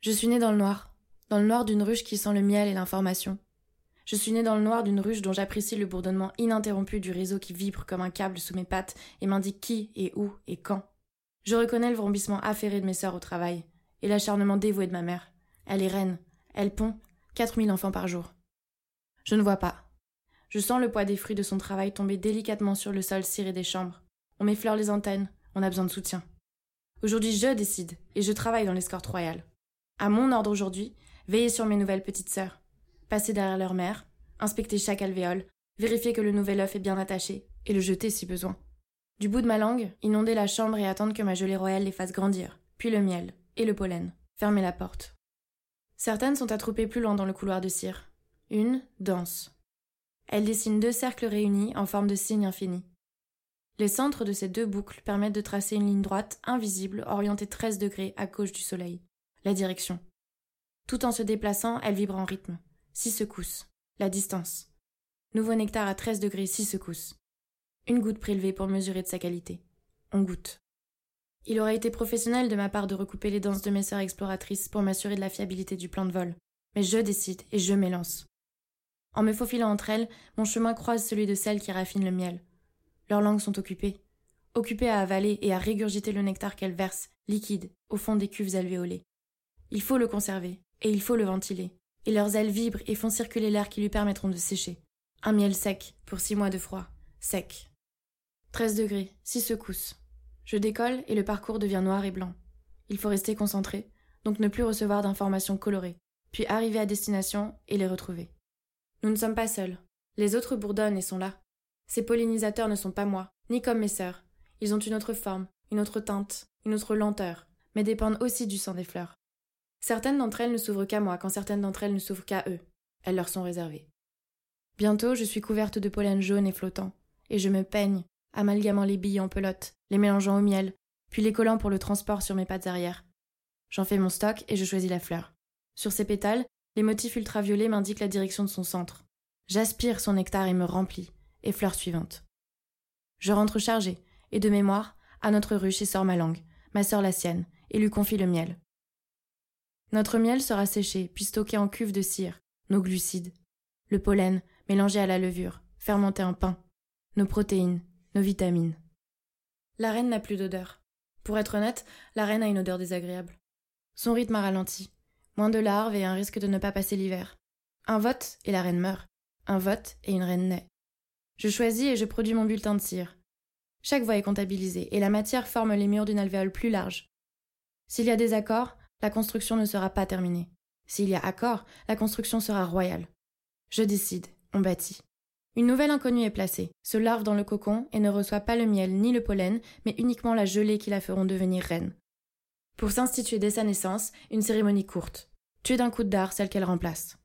Je suis née dans le noir, dans le noir d'une ruche qui sent le miel et l'information. Je suis née dans le noir d'une ruche dont j'apprécie le bourdonnement ininterrompu du réseau qui vibre comme un câble sous mes pattes et m'indique qui et où et quand. Je reconnais le vrombissement affairé de mes sœurs au travail et l'acharnement dévoué de ma mère. Elle est reine, elle pond quatre mille enfants par jour. Je ne vois pas. Je sens le poids des fruits de son travail tomber délicatement sur le sol ciré des chambres. On m'effleure les antennes, on a besoin de soutien. Aujourd'hui, je décide et je travaille dans l'escorte royale. À mon ordre aujourd'hui, veiller sur mes nouvelles petites sœurs, passer derrière leur mère, inspecter chaque alvéole, vérifier que le nouvel œuf est bien attaché et le jeter si besoin. Du bout de ma langue, inonder la chambre et attendre que ma gelée royale les fasse grandir, puis le miel et le pollen. Fermer la porte. Certaines sont attroupées plus loin dans le couloir de cire. Une danse. Elle dessine deux cercles réunis en forme de signe infini. Les centres de ces deux boucles permettent de tracer une ligne droite invisible orientée 13 degrés à gauche du soleil. La direction. Tout en se déplaçant, elle vibre en rythme. Six secousses. La distance. Nouveau nectar à 13 degrés, six secousses. Une goutte prélevée pour mesurer de sa qualité. On goûte. Il aurait été professionnel de ma part de recouper les danses de mes sœurs exploratrices pour m'assurer de la fiabilité du plan de vol. Mais je décide et je m'élance. En me faufilant entre elles, mon chemin croise celui de celles qui raffinent le miel. Leurs langues sont occupées. Occupées à avaler et à régurgiter le nectar qu'elles versent, liquide, au fond des cuves alvéolées. Il faut le conserver, et il faut le ventiler. Et leurs ailes vibrent et font circuler l'air qui lui permettront de sécher. Un miel sec, pour six mois de froid. Sec. 13 degrés, six secousses. Je décolle et le parcours devient noir et blanc. Il faut rester concentré, donc ne plus recevoir d'informations colorées, puis arriver à destination et les retrouver. Nous ne sommes pas seuls. Les autres bourdonnent et sont là. Ces pollinisateurs ne sont pas moi, ni comme mes sœurs. Ils ont une autre forme, une autre teinte, une autre lenteur, mais dépendent aussi du sang des fleurs. Certaines d'entre elles ne s'ouvrent qu'à moi, quand certaines d'entre elles ne s'ouvrent qu'à eux. Elles leur sont réservées. Bientôt, je suis couverte de pollen jaune et flottant, et je me peigne, amalgamant les billes en pelote, les mélangeant au miel, puis les collant pour le transport sur mes pattes arrière. J'en fais mon stock et je choisis la fleur. Sur ses pétales, les motifs ultraviolets m'indiquent la direction de son centre. J'aspire son nectar et me remplis, et fleur suivante. Je rentre chargée, et de mémoire, à notre ruche et sors ma langue, ma sœur la sienne, et lui confie le miel. Notre miel sera séché, puis stocké en cuve de cire, nos glucides, le pollen, mélangé à la levure, fermenté en pain, nos protéines, nos vitamines. La reine n'a plus d'odeur. Pour être honnête, la reine a une odeur désagréable. Son rythme a ralenti. Moins de larves et un risque de ne pas passer l'hiver. Un vote et la reine meurt. Un vote et une reine naît. Je choisis et je produis mon bulletin de cire. Chaque voix est comptabilisée et la matière forme les murs d'une alvéole plus large. S'il y a des accords, la construction ne sera pas terminée. S'il y a accord, la construction sera royale. Je décide, on bâtit. Une nouvelle inconnue est placée, se larve dans le cocon et ne reçoit pas le miel ni le pollen, mais uniquement la gelée qui la feront devenir reine. Pour s'instituer dès sa naissance, une cérémonie courte. Tuer d'un coup de dard celle qu'elle remplace.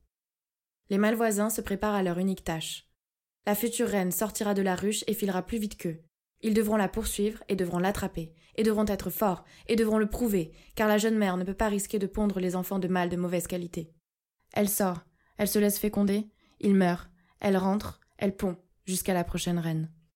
Les malvoisins se préparent à leur unique tâche. La future reine sortira de la ruche et filera plus vite qu'eux. Ils devront la poursuivre et devront l'attraper, et devront être forts, et devront le prouver, car la jeune mère ne peut pas risquer de pondre les enfants de mâles de mauvaise qualité. Elle sort, elle se laisse féconder, il meurt, elle rentre, elle pond, jusqu'à la prochaine reine.